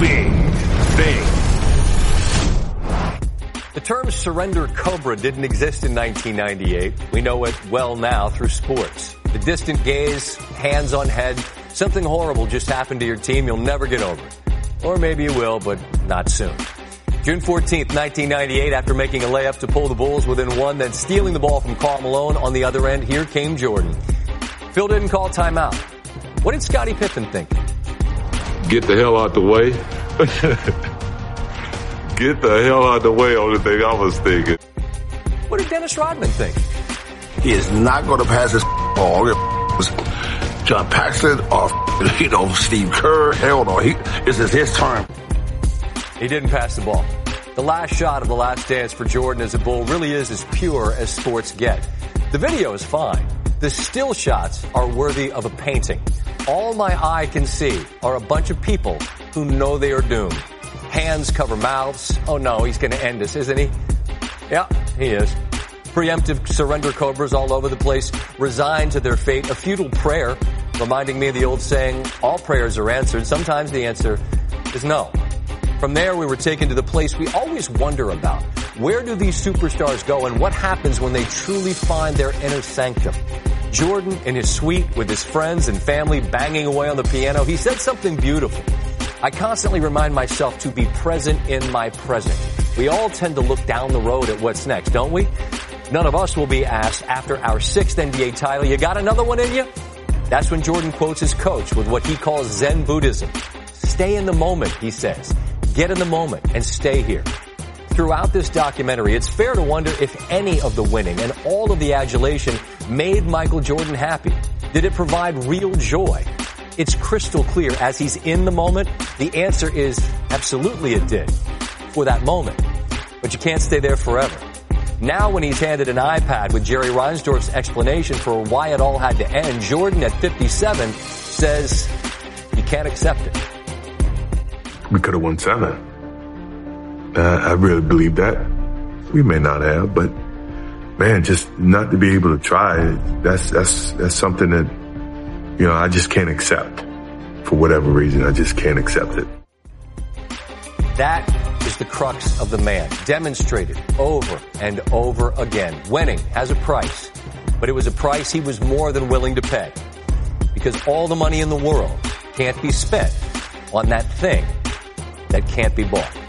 big thing. The term surrender cobra didn't exist in 1998. We know it well now through sports. The distant gaze, hands on head, something horrible just happened to your team, you'll never get over it. Or maybe you will, but not soon. June 14th, 1998, after making a layup to pull the Bulls within one, then stealing the ball from Karl Malone on the other end, here came Jordan. Phil didn't call timeout. What did Scottie Pippen think? Get the hell out the way. Get the hell out the way, only thing I was thinking. What did Dennis Rodman think? He is not going to pass this ball. John Paxson or, you know, Steve Kerr. Hell no. He, this is his turn. He didn't pass the ball. The last shot of the last dance for Jordan as a Bull really is as pure as sports get. The video is fine. The still shots are worthy of a painting. All my eye can see are a bunch of people who know they are doomed. Hands cover mouths. Oh no, he's going to end us, isn't he? Yeah, he is. Preemptive surrender cobras all over the place, resigned to their fate, a futile prayer, reminding me of the old saying, all prayers are answered. Sometimes the answer is no. From there, we were taken to the place we always wonder about. Where do these superstars go and what happens when they truly find their inner sanctum? Jordan in his suite with his friends and family banging away on the piano, he said something beautiful. I constantly remind myself to be present in my present. We all tend to look down the road at what's next, don't we? None of us will be asked after our sixth NBA title, you got another one in you? That's when Jordan quotes his coach with what he calls Zen Buddhism. Stay in the moment, he says. Get in the moment and stay here. Throughout this documentary, it's fair to wonder if any of the winning and all of the adulation made Michael Jordan happy. Did it provide real joy? It's crystal clear as he's in the moment. The answer is absolutely it did for that moment. But you can't stay there forever. Now when he's handed an iPad with Jerry Reinsdorf's explanation for why it all had to end, Jordan at 57 says he can't accept it we could have won seven. Uh, I really believe that. We may not have, but man, just not to be able to try, that's, that's, that's something that, you know, I just can't accept. For whatever reason, I just can't accept it. That is the crux of the man, demonstrated over and over again. Winning has a price, but it was a price he was more than willing to pay. Because all the money in the world can't be spent on that thing that can't be bought.